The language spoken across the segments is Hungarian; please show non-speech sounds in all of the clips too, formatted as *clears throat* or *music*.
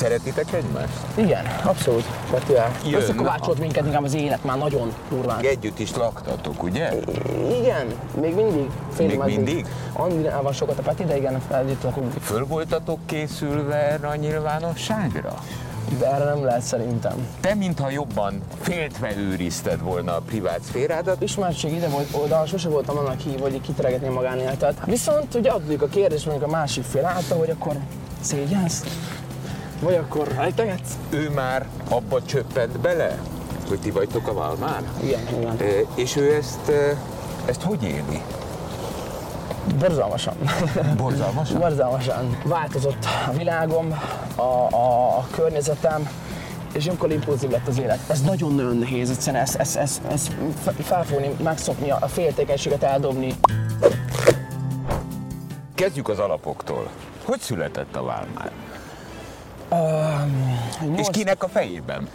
Szeretitek egymást? Igen, abszolút. Petivel. Jön. Összekovácsolt minket inkább az élet már nagyon durván. Együtt is laktatok, ugye? Igen, még mindig. Fél Még meddig. mindig? Andrával van sokat a Peti, de igen, együtt lakunk. Föl voltatok készülve erre a nyilvánosságra? De erre nem lehet szerintem. Te, mintha jobban féltve őrizted volna a privát szférádat, Ismertség ide volt oldal, sose voltam annak hív, hogy kiteregetni a magánéletet. Viszont ugye adódik a kérdés, mondjuk a másik fél által, hogy akkor szégyensz? Vagy akkor rejtegetsz? ő már abba csöppent bele, hogy ti vagytok a Valmár? Igen, igen. E, És ő ezt, ezt hogy éli? Borzalmasan. Borzalmasan? Borzalmasan. Változott a világom, a, a, a környezetem, és amikor impulzív lett az élet. Ez nagyon-nagyon nehéz, egyszerűen ezt, ezt, ezt, ezt fe- felfogni, megszokni, a féltékenységet eldobni. Kezdjük az alapoktól. Hogy született a Valmár? És kinek a fejében?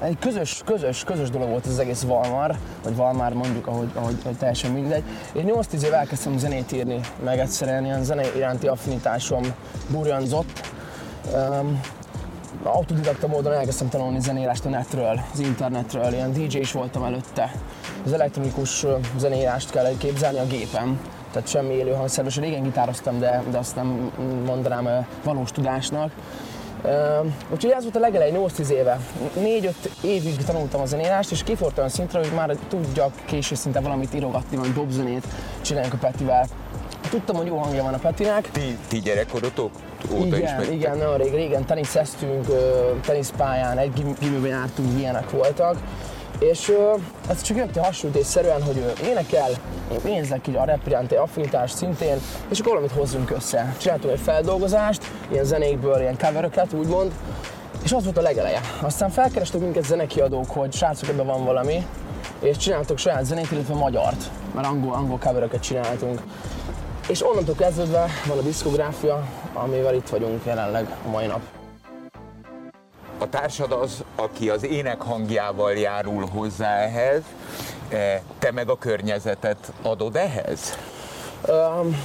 Egy közös, közös, közös dolog volt az egész Valmar, vagy Valmár mondjuk, ahogy, ahogy, ahogy teljesen mindegy. Én 8-10 év elkezdtem zenét írni, meg egyszerűen ilyen zene iránti affinitásom burjanzott. Um, autodidakta módon elkezdtem tanulni zenérást a netről, az internetről, ilyen DJ is voltam előtte. Az elektronikus ö, zenéírást kell képzelni a gépen, tehát semmi élő hangszerben, és régen gitároztam, de, de azt nem mondanám valós tudásnak. Uh, úgyhogy ez volt a legelején 8-10 éve. 4-5 évig tanultam a zenélást, és kifort olyan szintre, hogy már tudjak késő szinte valamit írogatni, vagy dobzenét csináljunk a Petivel. Tudtam, hogy jó hangja van a Petinek, Ti, ti gyerekkorotok óta igen, ismeritek? igen, nagyon rég, régen teniszeztünk, teniszpályán, egy gim- gimiben jártunk, ilyenek voltak. És ö, ez csak jött hasonlítésszerűen, hogy ő énekel, én érzek így a rap iránti affinitást szintén, és akkor valamit hozzunk össze. Csináltunk egy feldolgozást, ilyen zenékből, ilyen coveröket úgymond, és az volt a legeleje. Aztán felkerestük minket zenekiadók, hogy srácok, ebben van valami, és csináltuk saját zenét, illetve magyart, mert angol, angol coveröket csináltunk. És onnantól kezdődve van a diszkográfia, amivel itt vagyunk jelenleg a mai nap. A társad az, aki az ének hangjával járul hozzá ehhez, e, te meg a környezetet adod ehhez? Öm,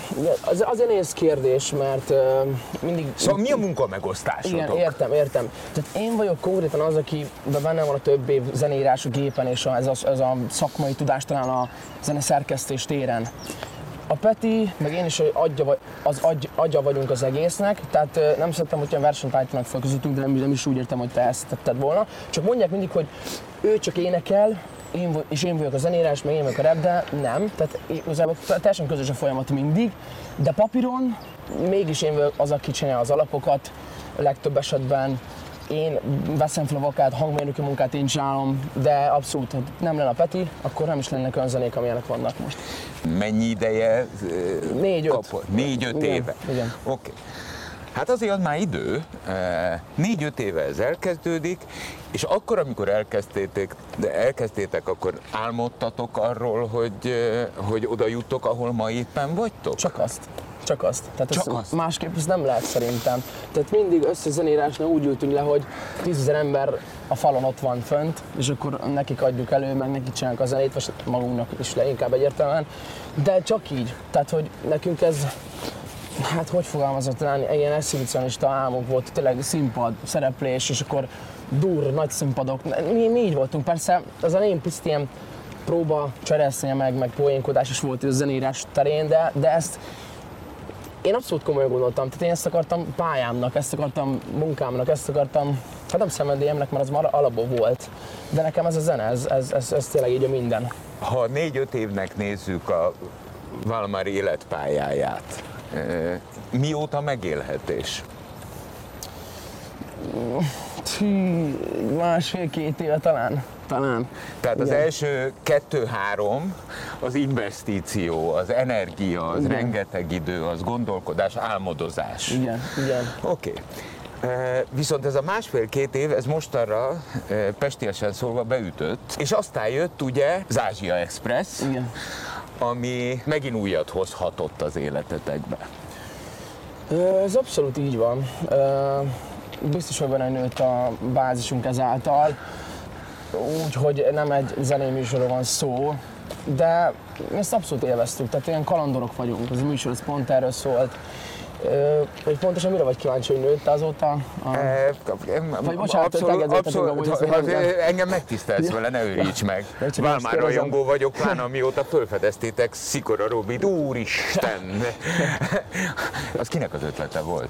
az, azért nehéz kérdés, mert mindig... Szóval mi a munkamegosztásotok? Igen, értem, értem. Tehát én vagyok konkrétan az, aki de benne van a több év zeneírás a gépen, és a, ez, a, ez a szakmai tudás talán a zene szerkesztés téren. A Peti, meg én is adja, az agy, agya vagyunk az egésznek, tehát nem szerettem, hogy ilyen versenyt állítanak fel közöttünk, de nem, nem is úgy értem, hogy te ezt tetted volna. Csak mondják mindig, hogy ő csak énekel, én, és én vagyok a zenírás, meg én vagyok a rap, de nem. Tehát igazából teljesen közös a folyamat mindig, de papíron mégis én vagyok az, aki csinálja az alapokat, legtöbb esetben én veszem fel a vokát, hangmérnöki munkát én csinálom, de abszolút, ha nem lenne a Peti, akkor nem is lennek olyan zenék, amilyenek vannak most. Mennyi ideje Négy-öt. Négy-öt éve? igen. Oké. Hát azért az már idő, négy-öt éve ez elkezdődik, és akkor, amikor elkezdtétek, de elkezdtétek, akkor álmodtatok arról, hogy, hogy oda juttok, ahol ma éppen vagytok? Csak azt. Csak azt. Tehát Csak ezt azt? Másképp ez nem lehet szerintem. Tehát mindig összezenírásnál úgy ültünk le, hogy tízezer ember a falon ott van fönt, és akkor nekik adjuk elő, meg nekik csinálunk a zenét, vagy magunknak is le, inkább egyértelműen. De csak így. Tehát, hogy nekünk ez hát hogy fogalmazott talán, ilyen exhibicionista álmunk volt, tényleg színpad, szereplés, és akkor dur, nagy színpadok. Mi, mi így voltunk, persze az a én picit ilyen próba, cseresznye meg, meg poénkodás is volt a zenírás terén, de, de ezt én abszolút komolyan gondoltam, tehát én ezt akartam pályámnak, ezt akartam munkámnak, ezt akartam, hát nem szenvedélyemnek, mert az már alapból volt, de nekem ez a zene, ez, ez, ez, ez tényleg így a minden. Ha négy-öt évnek nézzük a Valmár életpályáját, mióta megélhetés? Másfél-két éve talán, talán. Tehát az Igen. első kettő-három az investíció, az energia, az Igen. rengeteg idő, az gondolkodás, álmodozás. Igen, igen. Oké. E, Viszont ez a másfél-két év, ez mostanra pestiesen szólva beütött, és aztán jött ugye az Ázsia Express, Igen. Ami megint újat hozhatott az életetekbe. Ez abszolút így van. Biztos, hogy benne nőtt a bázisunk ezáltal, úgyhogy nem egy zenei műsorról van szó, de ezt abszolút élveztük, tehát ilyen kalandorok vagyunk, ez a műsor ez pont erről szólt, hogy pontosan mire vagy kíváncsi, hogy nőtt azóta? A... E, Vagy bocsánat, még nem- nem- engem megtisztelsz vele, ne őríts meg. Most kérdezem. rajongó vagyok, pláne amióta felfedeztétek Szikora Robit, úristen! *laughs* Az kinek az ötlete volt?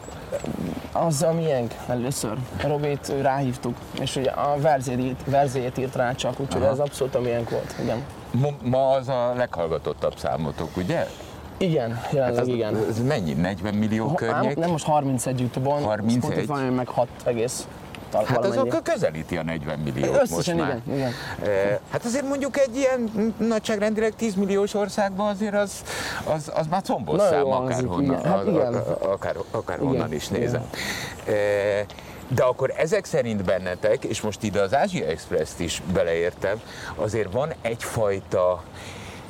Az a miénk először. Robit ráhívtuk, és ugye a verzét, verzét írt rá csak, úgyhogy Aha. ez abszolút a miénk volt. Igen, Ma, ma az a leghallgatottabb számotok, ugye? Igen jelenleg Ez, igen. ez mennyi? 40 millió Ha- környék? nem most 31 YouTube-on, 31? Spotify-on meg 6 egész. Hát az valamennyi. akkor közelíti a 40 milliót most Összesen már. igen, igen. Eh, Hát azért mondjuk egy ilyen nagyságrendileg 10 milliós országban azért az, az, az már combos Nagyon szám akárhonnan, igen. Hát igen. akár, akár Igen, honnan is igen. nézem. Eh, De akkor ezek szerint bennetek, és most ide az Ázsia Express-t is beleértem, azért van egyfajta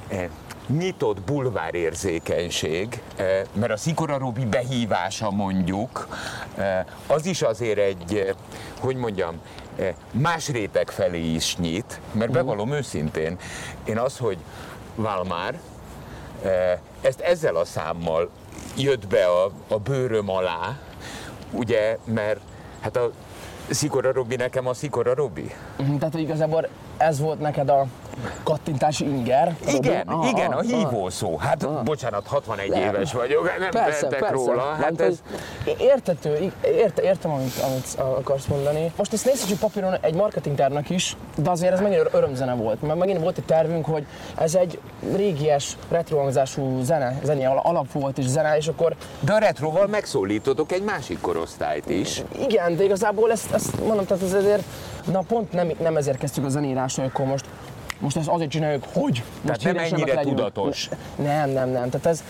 eh, nyitott bulvárérzékenység, eh, mert a Szikora Robi behívása mondjuk, eh, az is azért egy, eh, hogy mondjam, más réteg felé is nyit, mert bevallom őszintén, én az, hogy Valmár, ezt ezzel a számmal jött be a, a bőröm alá, ugye, mert hát a Szikora Robi nekem a Szikora Robi. Mhm, Tehát, hogy igazából ez volt neked a kattintási inger. Igen? Ah, igen, ah, a ah. hívó szó. Hát bocsánat, 61 Nem. éves vagyok, nem Persze, persze. róla. Hát ez, értető, érte, értem, amit, amit akarsz mondani. Most ezt nézzük papíron egy marketingtervnek is, de azért ez megint örömzene volt. Mert megint volt egy tervünk, hogy ez egy régies, retrohangzású zene, zené al- alap volt és zene, és akkor de a retroval megszólítotok egy másik korosztályt is. igen, de igazából ezt, ezt mondom, tehát ez azért, na pont nem, nem ezért kezdtük a zenírásra, akkor most most ezt azért csináljuk, hogy most nem híresebbek ennyire legyünk. tudatos. Nem, nem, nem. Tehát ez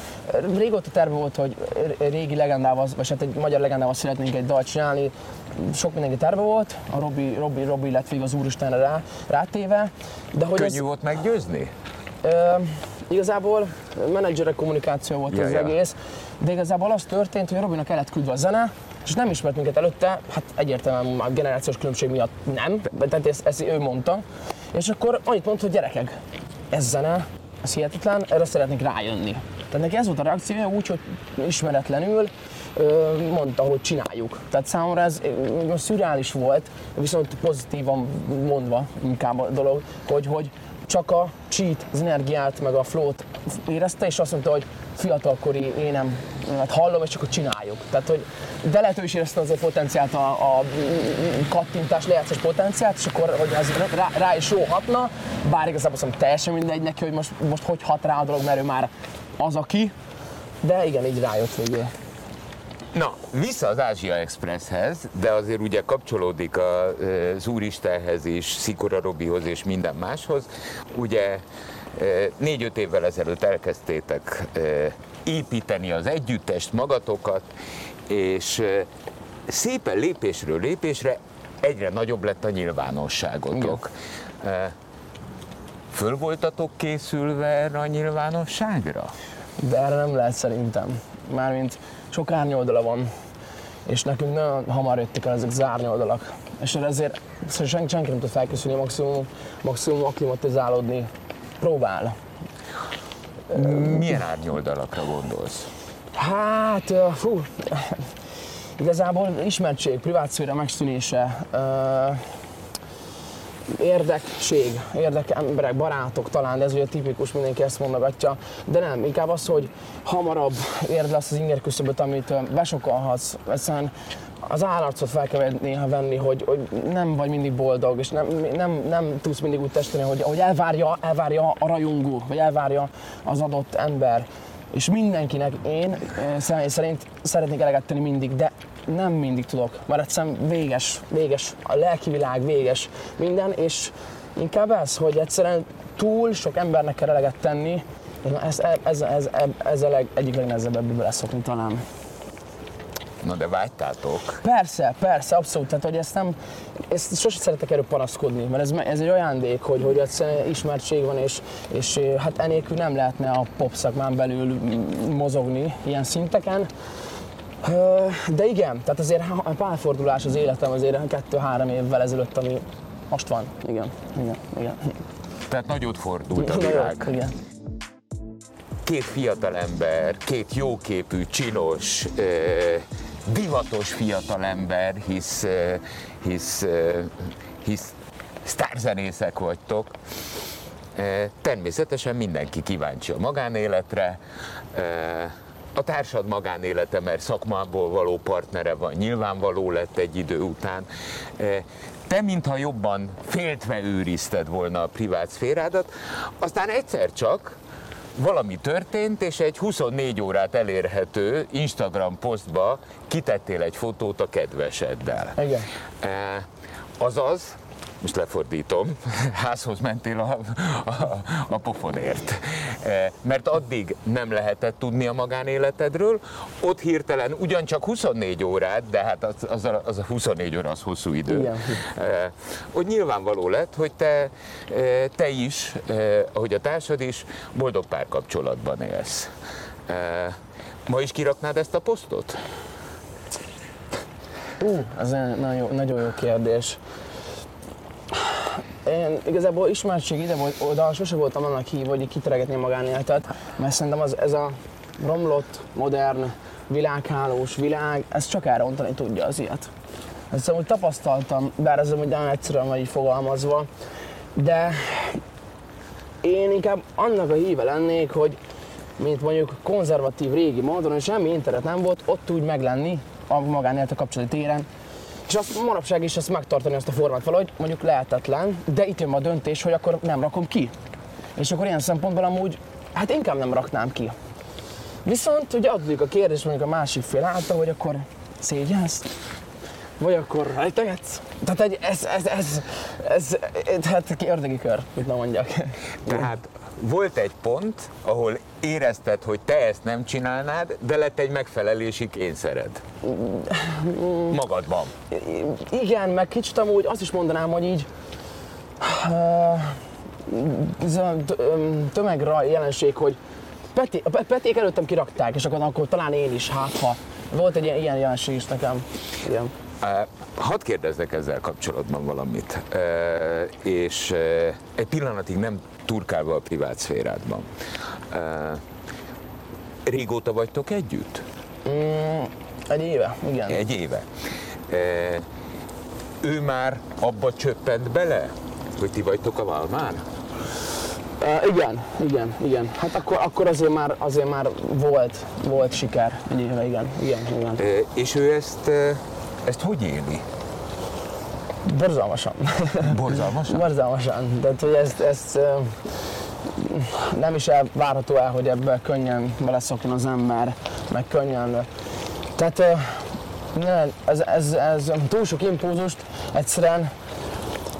régóta terve volt, hogy régi legendával, vagy hát egy magyar legendával szeretnénk egy dalt csinálni. Sok mindenki terve volt, a Robi, Robi, Robi lett végig az Úristenre rá, rátéve, de hogy Könnyű ez, volt meggyőzni? Ö, igazából menedzserek kommunikáció volt Ja, az ja. egész, de igazából az történt, hogy Robinak kellett küldve a zene, és nem ismert minket előtte, hát egyértelműen a generációs különbség miatt nem, tehát ezt, ezt ő mondta, és akkor annyit mondta, hogy gyerekek, ez zene, ez hihetetlen, erre szeretnék rájönni. Tehát neki ez volt a reakciója úgy, hogy ismeretlenül mondta, hogy csináljuk. Tehát számomra ez szürreális volt, viszont pozitívan mondva inkább a dolog, hogy, hogy csak a cheat, az energiát, meg a flow-t érezte, és azt mondta, hogy fiatalkori énem, hát hallom, és csak hogy csináljuk. Tehát, hogy de lehet ő is érezte azért potenciált, a, a kattintás, lejátszás potenciált, és akkor, hogy ez rá, rá is jó hatna, bár igazából azt teljesen mindegy neki, hogy most, most hogy hat rá a dolog, mert ő már az, aki, de igen, így rájött végül. Na, vissza az Ázsia Expresshez, de azért ugye kapcsolódik az Úristenhez is, Szikora Robihoz és minden máshoz. Ugye négy-öt évvel ezelőtt elkezdtétek építeni az együttest, magatokat, és szépen lépésről lépésre egyre nagyobb lett a nyilvánosságotok. Eh, Föl voltatok készülve erre a nyilvánosságra? De erre nem lehet szerintem. Mármint sok árnyoldala van, és nekünk nagyon hamar jöttek el ezek az árnyoldalak. És ezért senki, senki nem tud felkészülni, maximum, maximum akklimatizálódni. Próbál. Milyen árnyoldalakra gondolsz? Hát, fú, igazából ismertség, privát szféra megszűnése, érdekség, érdek emberek, barátok talán, de ez ugye tipikus, mindenki ezt mondogatja, de nem, inkább az, hogy hamarabb érd le azt az inger küszöböt, amit besokalhatsz, egyszerűen az állarcot fel kell néha venni, hogy, hogy nem vagy mindig boldog, és nem, nem, nem tudsz mindig úgy testeni, hogy, hogy elvárja, elvárja a rajongó, vagy elvárja az adott ember. És mindenkinek én személy szerint szeretnék eleget tenni mindig, de nem mindig tudok, mert egyszerűen véges, véges, a lelki világ véges minden, és inkább ez, hogy egyszerűen túl sok embernek kell eleget tenni, ez, ez, ez, ez, ez a leg, egyik legnehezebb ebből beleszokni talán. Na de vágytátok. Persze, persze, abszolút. Tehát, hogy ezt nem, ezt sosem szeretek erről panaszkodni, mert ez, ez egy ajándék, hogy, hogy egyszerűen ismertség van, és, és hát enélkül nem lehetne a pop szakmán belül mozogni ilyen szinteken. De igen, tehát azért a pálfordulás az életem azért kettő-három évvel ezelőtt, ami most van. Igen, igen, igen. Tehát nagyot fordult a világ. igen. két fiatalember, két jóképű, csinos, divatos fiatalember, hisz, hisz, hisz sztárzenészek vagytok. Természetesen mindenki kíváncsi a magánéletre, a társad magánélete, mert szakmából való partnere van, nyilvánvaló lett egy idő után. Te, mintha jobban féltve őrizted volna a privát szférádat, aztán egyszer csak valami történt, és egy 24 órát elérhető Instagram posztba kitettél egy fotót a kedveseddel. Igen. Azaz, most lefordítom, *laughs* házhoz mentél a, a, a pofonért. E, mert addig nem lehetett tudni a magánéletedről, ott hirtelen ugyancsak 24 órát, de hát az, az, a, az a 24 óra az hosszú idő. Igen. E, hogy nyilvánvaló lett, hogy te, e, te is, ahogy a társad is, boldog párkapcsolatban élsz. Ma is kiraknád ezt a posztot? Ú, ez nagyon jó, nagyon jó kérdés én igazából ismertség ide vagy oda, sose voltam annak hív, hogy kiteregetni magánéletet, mert szerintem az, ez a romlott, modern, világhálós világ, ez csak elrontani tudja az ilyet. Ezt amúgy tapasztaltam, bár ez amúgy nagyon egyszerűen vagy fogalmazva, de én inkább annak a híve lennék, hogy mint mondjuk konzervatív régi módon, és semmi internet nem volt, ott úgy meglenni a magánélet kapcsolati téren, és azt manapság is ezt megtartani azt a formát valahogy mondjuk lehetetlen, de itt jön a döntés, hogy akkor nem rakom ki. És akkor ilyen szempontból amúgy, hát inkább nem raknám ki. Viszont ugye adjuk a kérdés mondjuk a másik fél által, hogy akkor szégyensz, vagy akkor rejtegetsz. Tehát egy, ez, ez, ez, ez, ez tehát ördögi kör, mit nem mondjak. Tehát volt egy pont, ahol érezted, hogy te ezt nem csinálnád, de lett egy megfelelési kényszered. Magadban. Igen, meg kicsit amúgy azt is mondanám, hogy így ez a tömegra jelenség, hogy Peti, a Peték előttem kirakták, és akkor, akkor talán én is, hát ha. Volt egy ilyen, ilyen jelenség is nekem. Igen. Hadd kérdezzek ezzel kapcsolatban valamit, és egy pillanatig nem turkálva a privát szférádban. Régóta vagytok együtt? Mm, egy éve, igen. Egy éve. Ő már abba csöppent bele, hogy ti vagytok a Valmár? Uh, igen, igen, igen. Hát akkor, akkor azért, már, azért már volt, volt siker egy éve, igen, igen, igen. Uh, és ő ezt, uh, ezt hogy éli? Borzalmasan. Borzalmasan? Borzalmasan. Tehát, hogy ezt, ezt nem is várható el, hogy ebbe könnyen beleszokjon az ember, meg könnyen. Tehát ez, ez, ez túl sok impulzust egyszerűen,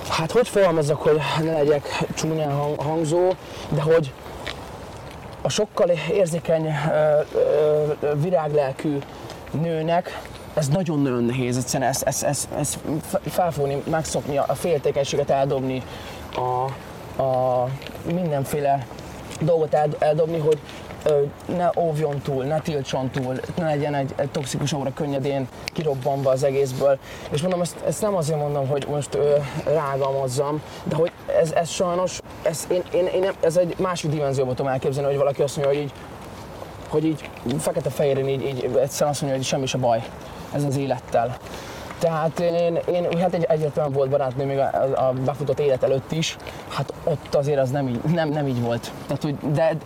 hát hogy fogalmazok, hogy ne legyek csúnyán hangzó, de hogy a sokkal érzékeny viráglelkű nőnek ez nagyon-nagyon nehéz egyszerűen ezt, ezt, ezt, ezt felfogni, megszokni, a féltékenységet eldobni, a, a mindenféle dolgot eldobni, hogy ne óvjon túl, ne tiltson túl, ne legyen egy, egy toxikus óra könnyedén kirobbanva az egészből. És mondom, ezt, ezt nem azért mondom, hogy most ö, rágalmazzam, de hogy ez, ez sajnos, ez, én, én, én nem, ez egy másik dimenzióban tudom elképzelni, hogy valaki azt mondja, hogy így, hogy így fekete-fehéren így, így egyszerűen azt mondja, hogy semmi a baj ez az élettel. Tehát én, én hát egy egyetlen volt barátnő még a, a, befutott élet előtt is, hát ott azért az nem így, nem, nem így volt. Tehát, hogy, de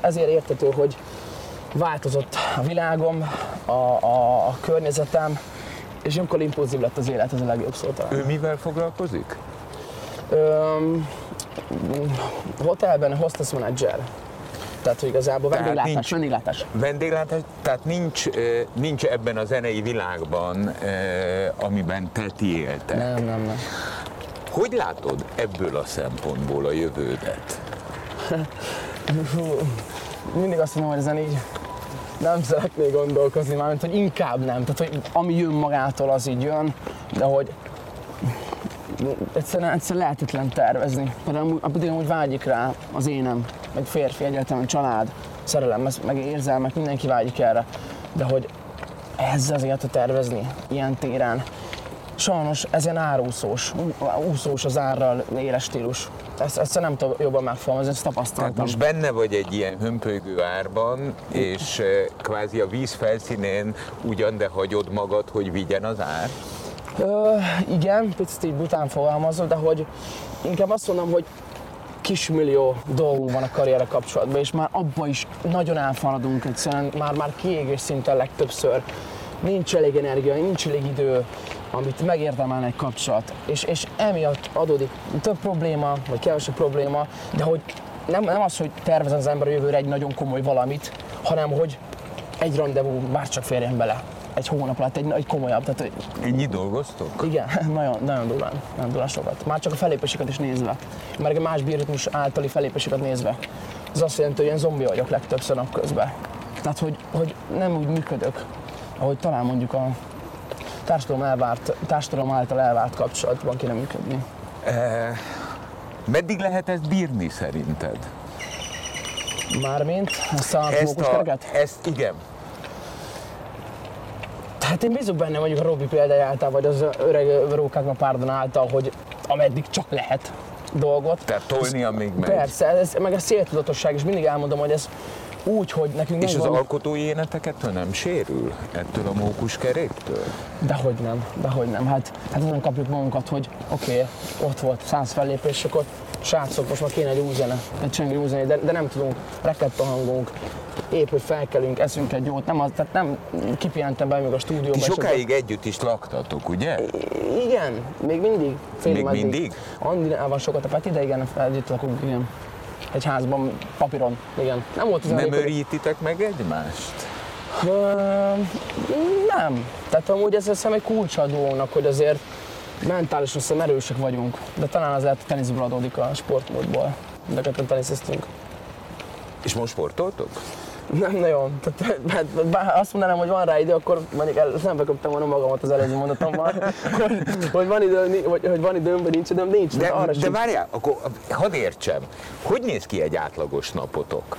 ezért értető, hogy változott a világom, a, a, a környezetem, és amikor impulzív lett az élet, ez a legjobb szó talán. Ő mivel foglalkozik? Öm, hotelben hostess manager. Tehát, hogy igazából vendéglátás, nincs, vendéglátás. Vendéglátás, tehát nincs, nincs ebben a zenei világban, amiben te ti éltek. Nem, nem, nem. Hogy látod ebből a szempontból a jövődet? *laughs* Mindig azt mondom, hogy ezen így nem szeretnék gondolkozni, mármint, hogy inkább nem. Tehát, hogy ami jön magától, az így jön, de hogy egyszerűen, egyszerűen lehetetlen tervezni. Például pedig amúgy vágyik rá az énem, egy férfi, egyáltalán család, szerelem, meg érzelmek, mindenki vágyik erre. De hogy ezzel az életet tervezni, ilyen téren, sajnos ez ilyen árúszós, úszós az árral éles stílus. Ezt, ezt nem tudom jobban megfogalmazni, ezt Tehát tapasztaltam. most benne vagy egy ilyen hömpölygő árban, és eh, kvázi a víz felszínén ugyan, de hagyod magad, hogy vigyen az ár? Ö, igen, picit így bután fogalmazom, de hogy inkább azt mondom, hogy kismillió dolgunk van a karrierre kapcsolatban, és már abba is nagyon elfaladunk egyszerűen, már, már kiégés szinten legtöbbször. Nincs elég energia, nincs elég idő, amit megérdemelne egy kapcsolat. És, és emiatt adódik több probléma, vagy kevesebb probléma, de hogy nem, nem az, hogy tervez az ember a jövőre egy nagyon komoly valamit, hanem hogy egy rendezvú bárcsak férjen bele. Egy hónap alatt, egy, egy komolyabb. Tehát, Ennyi dolgoztok? igen, *laughs* nagyon, nagyon durván, nagyon durván sokat. Már csak a felépéseket is nézve. Mert egy más bioritmus általi felépéseket nézve. Ez azt jelenti, hogy ilyen zombi vagyok legtöbbször napközben. Tehát, hogy, hogy nem úgy működök, ahogy talán mondjuk a társadalom, elvárt, társadalom által elvárt kapcsolatban kéne működni. Eh, meddig lehet ezt bírni szerinted? Mármint ezt a Ezt, a, ezt igen. Hát én bízok benne mondjuk a Robi példája által, vagy az öreg rókáknak pardon által, hogy ameddig csak lehet dolgot. Tehát tolni, amíg megy. Persze, ez, meg a széltudatosság, és mindig elmondom, hogy ez úgy, hogy nekünk És az megvan... alkotói énetekettől nem sérül? Ettől a mókuskeréktől? Dehogy nem, dehogy nem. Hát, hát nem kapjuk magunkat, hogy oké, okay, ott volt száz fellépés, akkor srácok, most már kéne egy új zene, egy csengő új zene, de, de nem tudunk, rekett a hangunk, épp, hogy felkelünk, eszünk egy jót, nem az, tehát nem kipihentem be még a stúdióba. Ti és akkor- sokáig együtt is laktatok, ugye? Igen, még mindig. Fél Még mindig? Andinál van sokat a Peti, de igen, együtt lakunk, igen. Egy házban, papíron, igen. Nem volt Nem őrítitek meg egymást? Ö, nem. Tehát amúgy ez hiszem egy kulcsa a duónak, hogy azért mentálisan hiszem erősek vagyunk. De talán az lehet a teniszből adódik a sportmódból. De ketten teniszeztünk. És most sportoltok? Nem nagyon. Tehát, hát, bár azt mondanám, hogy van rá idő, akkor mondjuk el, nem beköptem volna magamat az előző mondatommal, *laughs* hogy, hogy, van idő, hogy, hogy van időm, vagy nincs időm, nincs. De, tehát arra de várjál, akkor hadd értsem. Hogy néz ki egy átlagos napotok?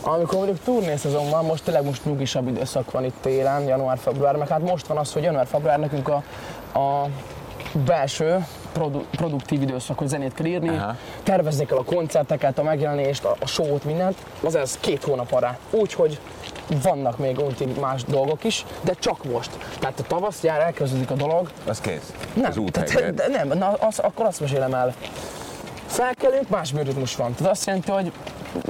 Amikor mondjuk turnészezon van, most tényleg most nyugisabb időszak van itt télen, január-február, meg hát most van az, hogy január-február nekünk a, a belső produ- produktív időszak, hogy zenét kell írni, Aha. tervezni kell a koncerteket, a megjelenést, a, a show-t, mindent, az ez két hónap arra. Úgyhogy vannak még úgy más dolgok is, de csak most. Tehát a tavasz jár, elkezdődik a dolog, Az kész. nem, Az tehát, úthenger. de nem, na, az, akkor azt mesélem el. Felkelünk, más bioritmus van. Tehát azt jelenti, hogy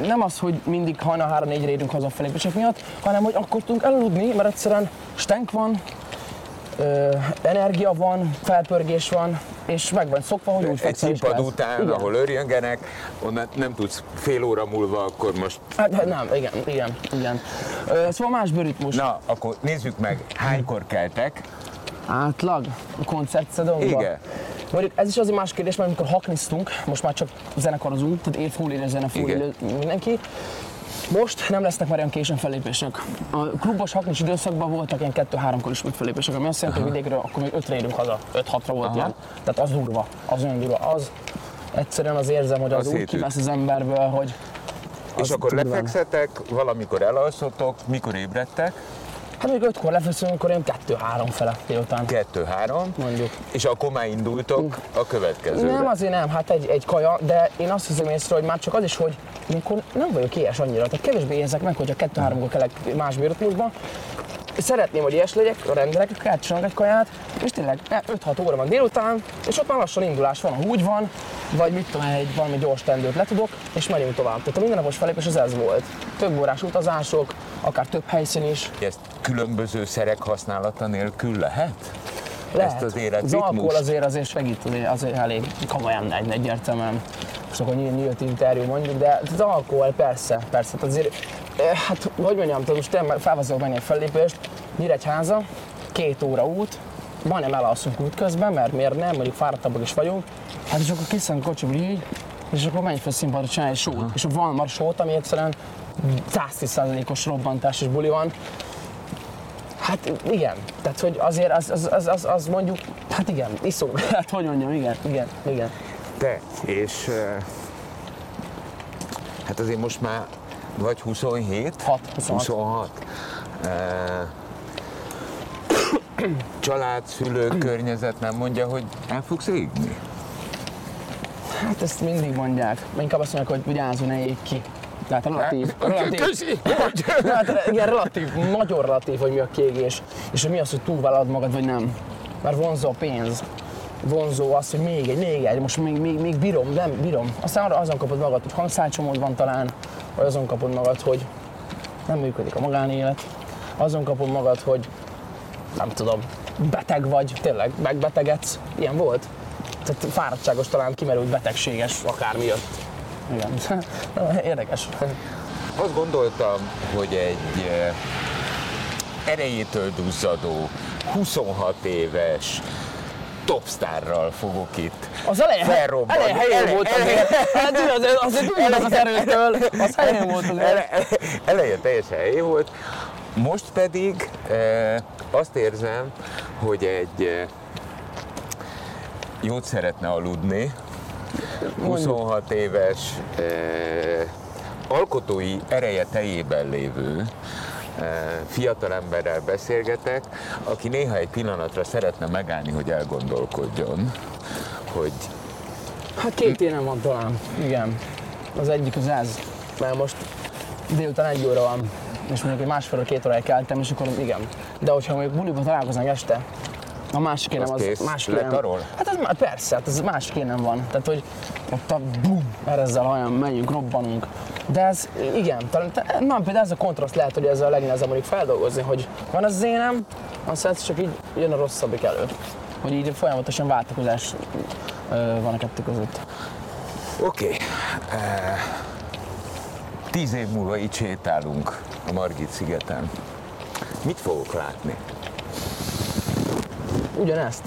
nem az, hogy mindig hajnal 3 4 érünk haza a felépések miatt, hanem hogy akkor tudunk elaludni, mert egyszerűen stenk van, ö, energia van, felpörgés van, és meg van szokva, hogy úgy Egy színpad után, igen. ahol örjöngenek, onnan nem tudsz fél óra múlva, akkor most... Hát, hát nem, igen, igen, igen. Ö, szóval más bioritmus. Na, akkor nézzük meg, hánykor keltek? Átlag a koncertszedónkban? Igen. Mondjuk ez is azért más kérdés, mert amikor haknisztunk, most már csak zenekarozunk, tehát év élő zene, mindenki. Most nem lesznek már olyan későn fellépések. A klubos haknis időszakban voltak ilyen 2-3-kor is fellépések, ami azt jelenti, hogy vidékről akkor még 5-re érünk haza, 5-6-ra volt Aha. ilyen. Tehát az durva, az olyan durva. Az egyszerűen az érzem, hogy az, Az úgy kivesz az emberből, hogy És akkor durván. lefekszetek, valamikor elalszotok, mikor ébredtek? Hát még 5-kor lefeszünk, akkor én 2-3 fele délután. Kettő-három. Mondjuk. És akkor már indultok a következőre. Nem, azért nem, hát egy, egy kaja, de én azt hiszem észre, hogy már csak az is, hogy ilyenkor nem vagyok ilyes annyira, tehát kevésbé érzek meg, hogyha kettő-háromkor kelek más bioritmusba. Szeretném, hogy ilyes legyek, rendelek, elcsinálok egy kaját, és tényleg 5-6 óra van délután, és ott már lassan indulás van, ha úgy van, vagy mit tudom, egy valami gyors tendőt letudok, és megyünk tovább. Tehát a mindennapos felépés az ez volt. Több órás utazások, akár több helyszín is. Ezt különböző szerek használata nélkül lehet? Lehet. Ezt az Az életritmust? alkohol azért, azért segít, azért, elég komolyan egy egyértelműen. Szóval nyílt, nyílt interjú mondjuk, de az alkohol persze, persze. Tehát azért, eh, hát hogy mondjam, tehát most tényleg felvezek menni egy fellépést, Nyíregyháza, két óra út, majdnem elalszunk útközben, mert miért nem, mondjuk fáradtabbak is vagyunk. Hát és akkor kiszállunk a kocsiból így, és akkor menj fel színpadra csinálni egy sót. És van már sót, ami egyszerűen 110%-os robbantás és buli van, Hát igen, tehát hogy azért az, az, az, az, az mondjuk, hát igen, iszó, *laughs* hát hogy mondjam, igen, igen, igen. Te, és hát azért most már vagy 27? Hat, 26. 26. Eh, család, szülők, *clears throat* környezet nem mondja, hogy el fogsz égni? Hát ezt mindig mondják. Inkább azt mondják, hogy vigyázzon, ne ég ki. Tehát relatív. relatív Köszi! hát, igen, relatív, nagyon relatív, hogy mi a kiégés, és hogy mi az, hogy túlvállalod magad, vagy nem. Mert vonzó a pénz. Vonzó az, hogy még egy, még egy, most még, még, még bírom, nem bírom. Aztán arra azon kapod magad, hogy hangszálcsomód van talán, vagy azon kapod magad, hogy nem működik a magánélet. Azon kapod magad, hogy nem tudom, beteg vagy, tényleg megbetegedsz. Ilyen volt. Tehát fáradtságos talán kimerült betegséges, akármi jött. Igen. Érdekes. Azt gondoltam, hogy egy eh, erejétől duzzadó, 26 éves topstárral fogok itt Az eleje, felrobbani. eleje helyén Ele- volt azért. Hát azért, azért tudnak az erőtől. Az helyén volt azért. ele, ele, eleje teljesen helyén volt, most pedig e, azt érzem, hogy egy e, jót szeretne aludni, 26 éves e, alkotói ereje tejében lévő e, fiatalemberrel beszélgetek, aki néha egy pillanatra szeretne megállni, hogy elgondolkodjon, hogy Hát két énem van talán. Igen. Az egyik az ez. Mert most délután egy óra van. És mondjuk egy másfél két óráig keltem, és akkor igen. De hogyha mondjuk buliba találkoznánk este, a másik énem Az az, kész? másik arról? Hát ez már persze, hát ez másik énem van. Tehát, hogy ott a bum, a hajam, megyünk, robbanunk. De ez, igen, talán, na, például ez a kontraszt lehet, hogy ez a legnehezebb mondjuk feldolgozni, hogy van az az énem, aztán csak így jön a rosszabbik elő. Hogy így folyamatosan váltakozás van a kettő között. Oké. Okay. Tíz év múlva itt sétálunk a Margit szigeten. Mit fogok látni? Ugyanezt.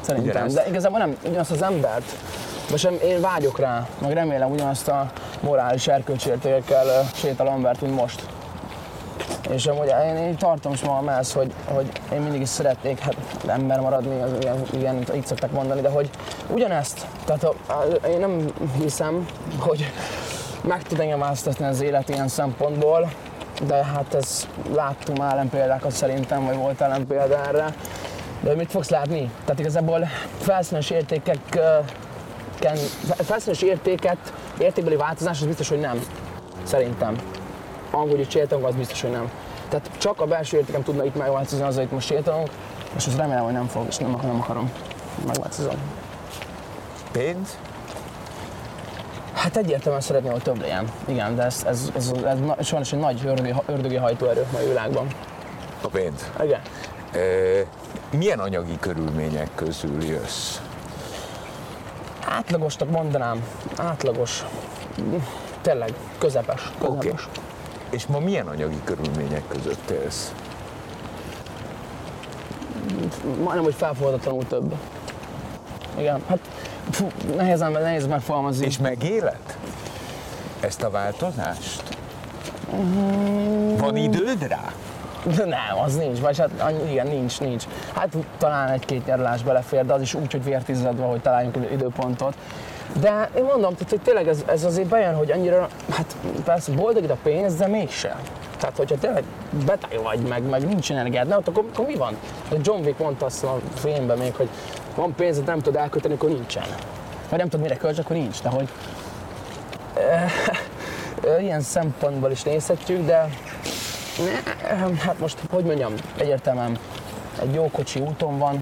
Szerintem. Ugyanezt? De igazából nem ugyanazt az embert. Vagy sem én vágyok rá, meg remélem ugyanazt a morális erkölcsi értékekkel ö, sétál embert, mint most. És amúgy én, én tartom is magam ehhez, hogy, hogy én mindig is szeretnék hát, ember maradni, az ilyen, ilyen, így szokták mondani, de hogy ugyanezt, tehát a, a, én nem hiszem, hogy meg tud engem változtatni az élet ilyen szempontból, de hát ez láttunk már ellenpéldákat szerintem, vagy volt ellenpélda erre. De mit fogsz látni? Tehát igazából felszínes értékek, felszínes értéket, értékbeli változás az biztos, hogy nem. Szerintem. Angol itt sétálunk, az biztos, hogy nem. Tehát csak a belső értékem tudna itt megváltozni az, itt most sétálunk, és azt remélem, hogy nem fog, és nem, nem akarom megváltozni. Pénz? Hát egyértelműen szeretném, hogy több legyen. Igen, de ez, ez, ez, ez, na- sajnos egy nagy ördögi, ördögi hajtóerő a mai világban. A pénz. Igen. Milyen anyagi körülmények közül jössz? Átlagosnak mondanám. Átlagos. Tényleg, közepes. közepes. Oké. És ma milyen anyagi körülmények között élsz? majdnem, hogy felfogadatlanul több. Igen, hát fú, nehéz, nehéz megfogalmazni. És megéled ezt a változást? Van időd rá? Nem, az nincs, vagy hát annyi- igen, nincs, nincs. Hát talán egy-két nyaralás belefér, de az is úgy, hogy vért izzadva, hogy találjunk időpontot. De én mondom, tehát, hogy tényleg ez, ez azért bejön, hogy annyira, hát persze boldog a pénz, de mégsem. Tehát, hogyha tényleg beteg vagy, meg, meg nincs energiád, nem, akkor, akkor mi van? De John Wick mondta azt a filmben még, hogy van pénzed, nem tudod elkölteni, akkor nincsen. Vagy nem tudod mire költs, akkor nincs. De hogy eh, *laughs* ilyen szempontból is nézhetjük, de ne, hát most, hogy mondjam, egyértelműen egy jó kocsi úton van,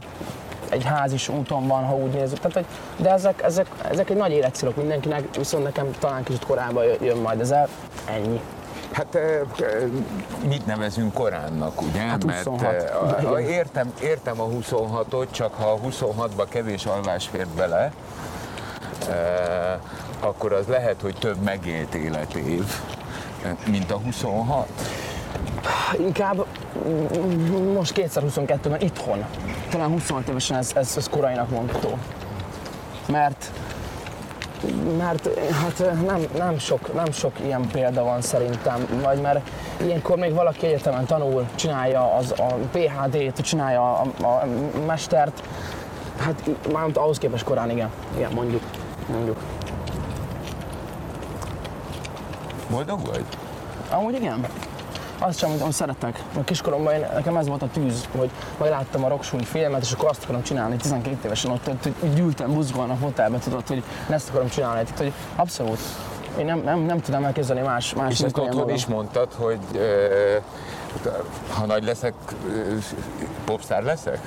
egy ház is úton van, ha úgy nézzük. Tehát, hogy, de ezek, ezek, ezek egy nagy életcélok mindenkinek, viszont nekem talán kicsit korábban jö- jön majd ez el. Ennyi. Hát mit nevezünk koránnak, ugye? Hát 26. Mert a, a, értem, értem a 26-ot, csak ha a 26-ba kevés alvás fért bele, ö, akkor az lehet, hogy több megélt életév, mint a 26. Inkább most 2022-ben itthon. Talán 26 évesen ez, ez, ez korainak mondható. Mert mert hát nem, nem, sok, nem sok ilyen példa van szerintem, vagy mert ilyenkor még valaki egyetemen tanul, csinálja az, a PHD-t, csinálja a, a mestert, hát már ahhoz képest korán igen, igen mondjuk, mondjuk. Boldog vagy? Amúgy igen. Azt sem, amit szeretek. A kiskoromban én, nekem ez volt a tűz, hogy majd láttam a rocksúly filmet, és akkor azt akarom csinálni, 12 évesen ott, ott gyűltem buzgolni a hotelbe, tudod, hogy ezt akarom csinálni. Tehát, hogy abszolút. Én nem, nem, nem tudom elképzelni más, más És ezt otthon is mondtad, hogy ö, ha nagy leszek, ö, popstar leszek?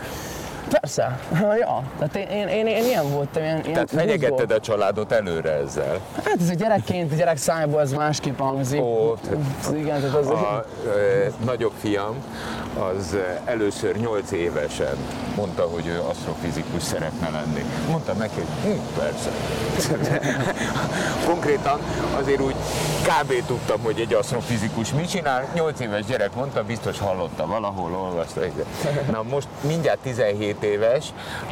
Persze, ja. Tehát én, én, én, én ilyen voltam, ilyen, ilyen Tehát fenyegetted a családot előre ezzel. Hát ez a gyerekként, a gyerek szájból ez másképp hangzik. Ó, tehát Igen, tehát az... A ö, nagyobb fiam az először 8 évesen mondta, hogy ő asztrofizikus szeretne lenni. Mondtam neki, hogy hm, persze. *laughs* Konkrétan azért úgy kb. tudtam, hogy egy asztrofizikus mit csinál. 8 éves gyerek mondta, biztos hallotta valahol, olvasta. Na most mindjárt 17 éves,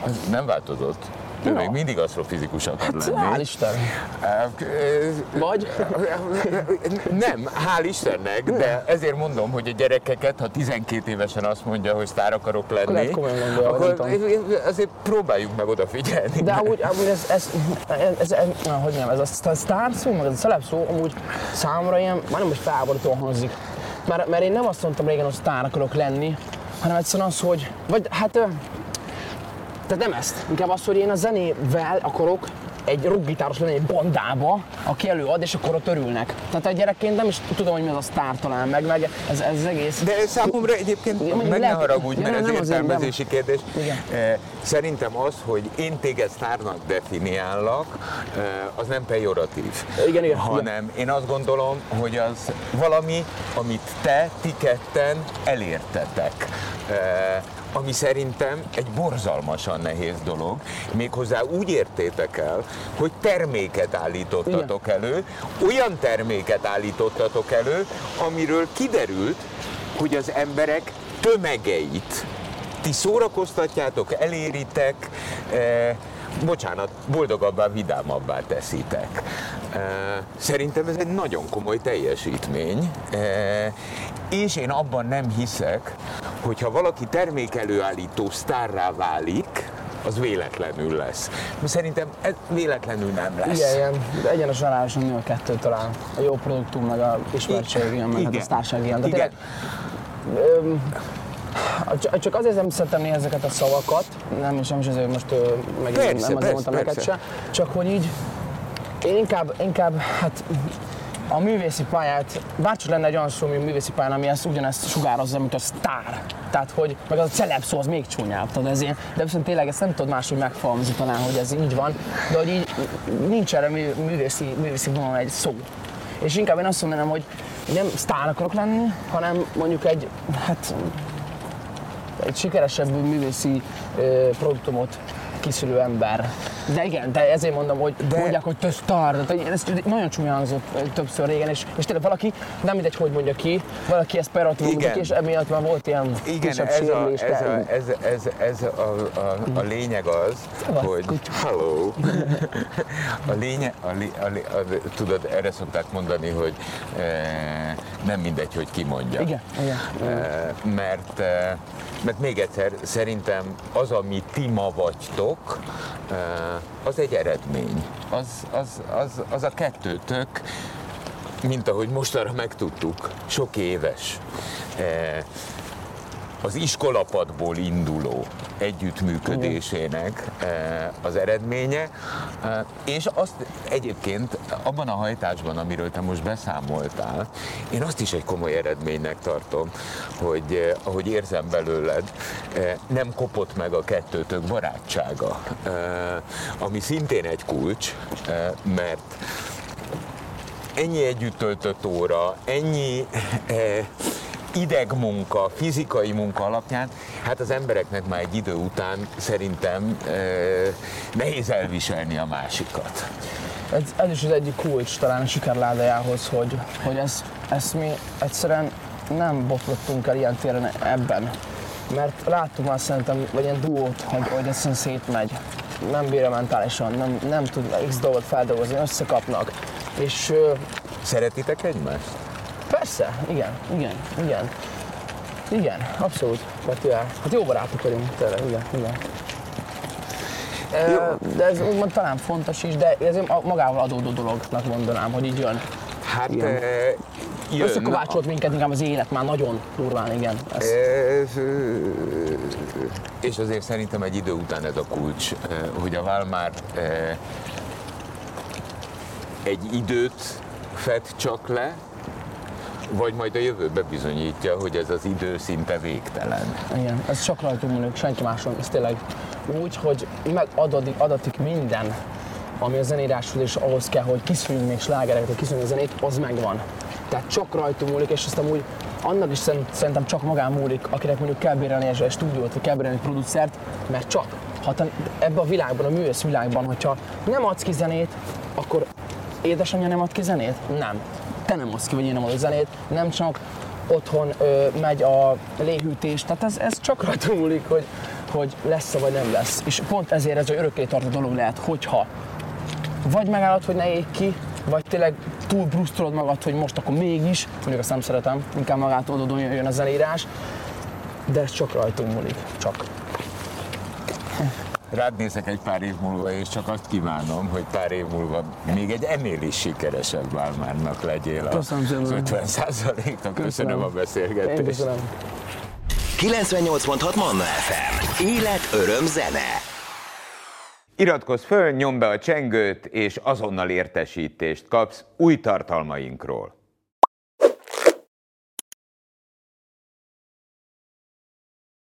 az nem változott. Ő Ja. még mindig asztrofizikus akar Hál' lenni. Isten. Ö, Vagy? nem, hál' Istennek, de ezért mondom, hogy a gyerekeket, ha 12 évesen azt mondja, hogy sztár akarok lenni, lehet komolyan gondolja, vagy akkor azért próbáljuk meg odafigyelni. De amúgy, amúgy ez, ez, ez, ez, ez, hogy nem, ez a sztár szó, meg ez a celeb szó, amúgy számomra ilyen, már nem, hogy felborító hangzik. Mert, mert én nem azt mondtam régen, hogy sztár akarok lenni, hanem egyszerűen az, hogy, vagy hát, tehát nem ezt, inkább az, hogy én a zenével akarok egy rockgitáros lenni egy bandába, aki előad, és akkor ott örülnek. Tehát egy gyerekként nem is tudom, hogy mi az a sztár talán, meg, meg ez, ez egész. De számomra egyébként, meg ne lehet- haragudj, Ja, mert ez nem értelmezési kérdés. Igen. Eh, Szerintem az, hogy én téged sztárnak definiállak, eh, az nem pejoratív. Igen, igen, Hanem én azt gondolom, hogy az valami, amit te, ti ketten elértetek. Ami szerintem egy borzalmasan nehéz dolog, méghozzá úgy értétek el, hogy terméket állítottatok elő, olyan terméket állítottatok elő, amiről kiderült, hogy az emberek tömegeit ti szórakoztatjátok, eléritek, eh, bocsánat, boldogabbá, vidámabbá teszitek. Szerintem ez egy nagyon komoly teljesítmény, és én abban nem hiszek, hogyha valaki termékelőállító sztárrá válik, az véletlenül lesz. Szerintem ez véletlenül nem lesz. Igen, ilyen de egyenes aránosan nő a kettő talán. A jó produktum, meg a ismertség, igen, meg hát a sztárság, igen. De Igen. tényleg, öm, csak- azért nem szeretem néha ezeket a szavakat, nem is, nem is azért most ö, meg Persze, nem azért persze, mondtam neked persze. se, csak hogy így én inkább, inkább hát a művészi pályát, bárcsak lenne egy olyan szó, mint művészi pályán, ami ezt ugyanezt sugározza, mint a sztár. Tehát, hogy meg az a celeb szó, az még csúnyább, tudod, ez ilyen, de viszont tényleg ezt nem tudod máshogy megfogalmazni talán, hogy ez így van, de hogy így nincs erre mű, művészi, művészi vonalon egy szó. És inkább én azt mondanám, hogy nem sztár akarok lenni, hanem mondjuk egy, hát egy sikeresebb művészi ö, produktumot kiszülő ember. De igen, de ezért mondom, hogy De- mondják, hogy te sztár, de ez nagyon csúnya hangzott többször régen, és, és tényleg valaki, nem mindegy, hogy mondja ki, valaki ezt Igen. ki, és emiatt már volt ilyen Igen, ez a, sérülés. ez, de- a, ez, ez, ez a, a, a lényeg az, hogy hello. A lényeg, a, lé- a, lé- a, tudod, erre szokták mondani, hogy e, nem mindegy, hogy ki mondja. Igen, igen. E, mert, e, mert még egyszer, szerintem az, ami ti ma vagytok, e, az egy eredmény. Az, az, az, az a kettőtök, mint ahogy mostanra megtudtuk, sok éves. Az iskolapadból induló együttműködésének eh, az eredménye, eh, és azt egyébként abban a hajtásban, amiről te most beszámoltál, én azt is egy komoly eredménynek tartom, hogy eh, ahogy érzem belőled, nem kopott meg a kettőtök barátsága, ami szintén egy kulcs, mert ennyi együtt töltött óra, ennyi eh, idegmunka, fizikai munka alapján, hát az embereknek már egy idő után szerintem eh, nehéz elviselni a másikat. Ez, ez is az egyik kulcs talán a sikerládájához, hogy, hogy ezt, ezt mi egyszerűen nem botlottunk el ilyen téren ebben. Mert láttuk már szerintem, vagy ilyen duót, hogy, hogy egyszerűen szétmegy. Nem bírja mentálisan, nem, nem tud x dolgot feldolgozni, összekapnak. És Szeretitek egymást? Persze, igen, igen, igen. Igen, abszolút. Hát, ja, hát jó barátok vagyunk, tényleg, igen, igen. Ö, De ez úgymond talán fontos is, de ez magával adódó dolognak mondanám, hogy így jön. Hát Igen. e, jön. Összekovácsolt minket inkább az élet már nagyon durván, igen. Ez, Ez, ö, és azért szerintem egy idő után ez a kulcs, hogy a Valmár ö, egy időt fed csak le, vagy majd a jövőbe bizonyítja, hogy ez az idő szinte végtelen. igen, ez csak rajtunk múlik, senki máson. Ez tényleg úgy, hogy meg adatik, minden, ami a zeníráshoz és ahhoz kell, hogy kiszűjünk még slágereket, hogy kiszűjünk a zenét, az megvan. Tehát csak rajtunk múlik, és ezt amúgy annak is szerint- szerintem csak magán múlik, akinek mondjuk kell bérelni egy stúdiót, vagy kell bérelni egy producert, mert csak. Ha te ebben a világban, a művész világban, hogyha nem adsz ki zenét, akkor édesanyja nem ad ki zenét? Nem. Te nem adsz ki, vagy én adok zenét, nem csak otthon ö, megy a léhűtés, tehát ez, ez csak rajta múlik, hogy, hogy lesz vagy nem lesz. És pont ezért ez egy örökké tartó dolog lehet, hogyha vagy megállod, hogy ne ég ki, vagy tényleg túl brusztolod magad, hogy most akkor mégis, mondjuk azt nem szeretem, inkább magától oda jön a zenírás, de ez csak rajtunk múlik, csak. Rád nézek egy pár év múlva, és csak azt kívánom, hogy pár év múlva még egy ennél is sikeresebb Valmárnak legyél Köszönöm az 50 százaléknak. Köszönöm a Én beszélgetést. köszönöm. 98.6 Manna FM. Élet, öröm, zene. Iratkozz föl, nyomd be a csengőt, és azonnal értesítést kapsz új tartalmainkról.